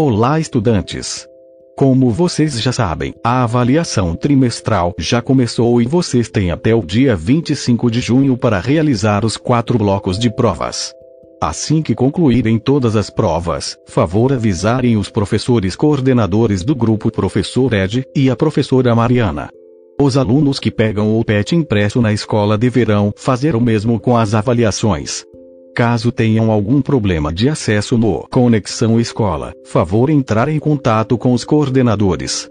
Olá, estudantes! Como vocês já sabem, a avaliação trimestral já começou e vocês têm até o dia 25 de junho para realizar os quatro blocos de provas. Assim que concluírem todas as provas, favor avisarem os professores coordenadores do grupo Professor Ed e a professora Mariana. Os alunos que pegam o PET impresso na escola deverão fazer o mesmo com as avaliações. Caso tenham algum problema de acesso no Conexão Escola, favor entrar em contato com os coordenadores.